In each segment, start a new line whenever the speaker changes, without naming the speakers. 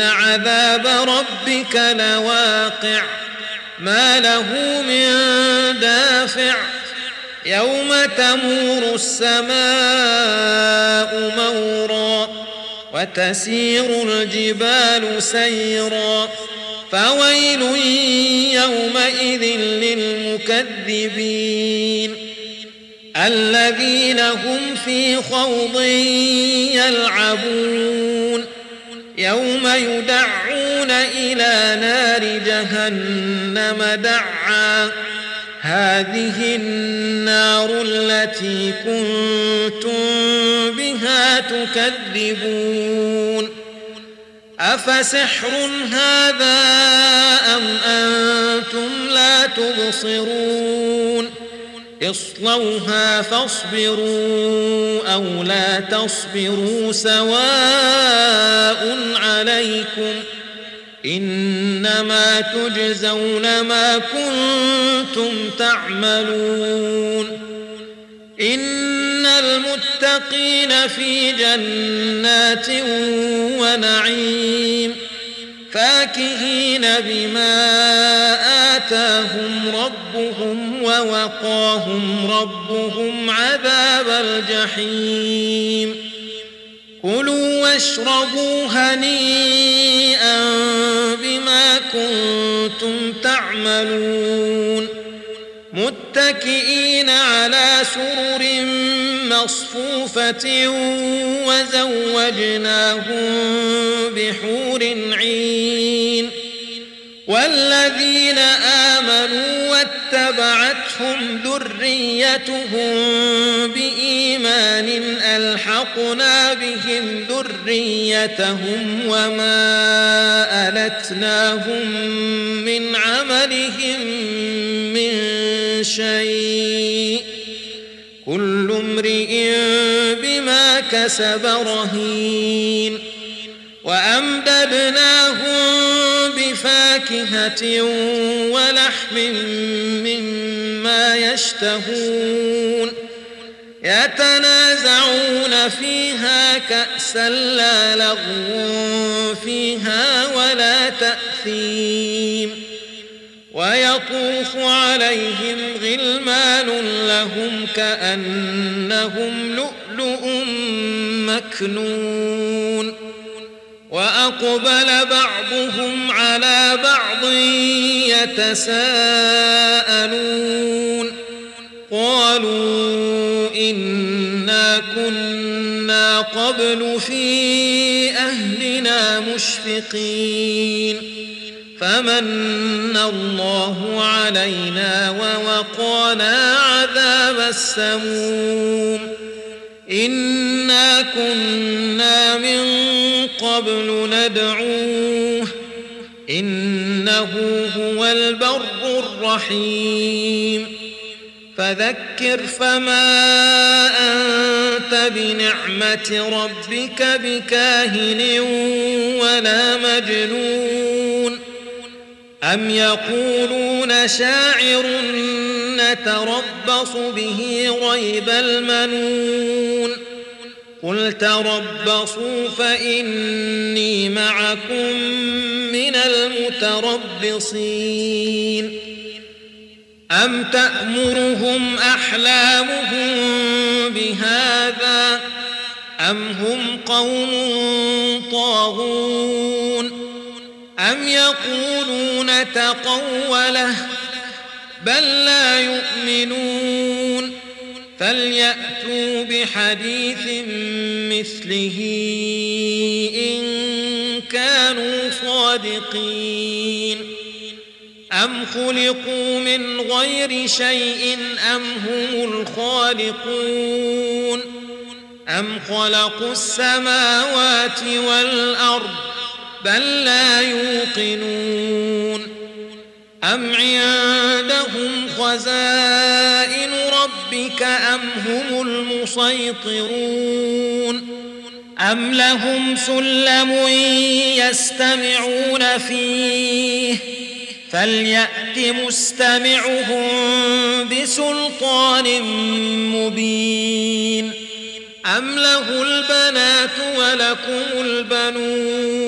عذاب ربك لواقع. ما له من دافع. يوم تمور السماء مورا وتسير الجبال سيرا. فويل يومئذ للمكذبين. الذين هم في خوض يلعبون. يوم يدعون إلى نار جهنم دعا. هذه النار التي كنتم بها تكذبون. أفسحر هذا أم أنتم لا تبصرون؟ اصلوها فاصبروا أو لا تصبروا سواء عليكم إنما تجزون ما كنتم تعملون إن المتقين في جنات ونعيم فاكهين بما ربهم ووقاهم ربهم عذاب الجحيم. كلوا واشربوا هنيئا بما كنتم تعملون. متكئين على سرر مصفوفة وزوجناهم بحور عين. والذين آمنوا واتبعتهم ذريتهم بإيمان ألحقنا بهم ذريتهم وما ألتناهم من عملهم من شيء كل امرئ بما كسب رهين وأمددناهم بفاكهة ولحم يشتهون يتنازعون فيها كأسا لا لغو فيها ولا تأثيم ويطوف عليهم غلمان لهم كأنهم لؤلؤ مكنون وأقبل بعضهم على بعض يتساءلون. قالوا إنا كنا قبل في أهلنا مشفقين. فمن الله علينا ووقانا عذاب السموم. إنا كنا من قبل ندعوه إنه هو البر الرحيم. فذكر فما أنت بنعمة ربك بكاهن ولا مجنون. أم يقولون شاعر نتربص به ريب المنون. قل تربصوا فإني معكم من المتربصين أم تأمرهم أحلامهم بهذا أم هم قوم طاغون أم يقولون تقوله بل لا يؤمنون فليأتوا بحديث مثله إن كانوا صادقين. أم خلقوا من غير شيء أم هم الخالقون؟ أم خلقوا السماوات والأرض بل لا يوقنون؟ أم عندهم خزائن ربك أم هم المسيطرون أم لهم سلم يستمعون فيه فليأت مستمعهم بسلطان مبين أم له البنات ولكم البنون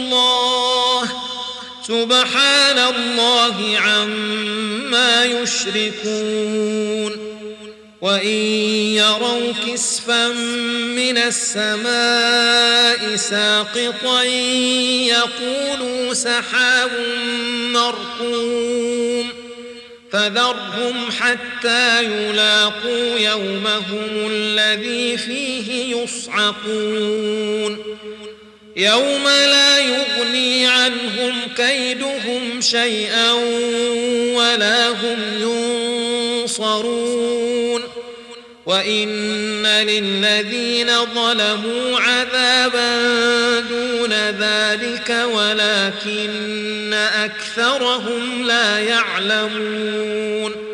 سبحان الله عما يشركون وإن يروا كسفا من السماء ساقطا يقولوا سحاب مرقوم فذرهم حتى يلاقوا يومهم الذي فيه يصعقون يوم لا يغني عنهم كيدهم شيئا ولا هم ينصرون. وإن للذين ظلموا عذابا دون ذلك ولكن أكثرهم لا يعلمون.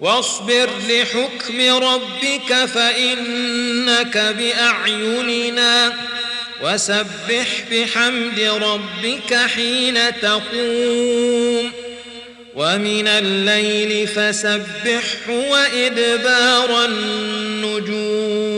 واصبر لحكم ربك فإنك بأعيننا وسبح بحمد ربك حين تقوم ومن الليل فسبحه وإدبار النجوم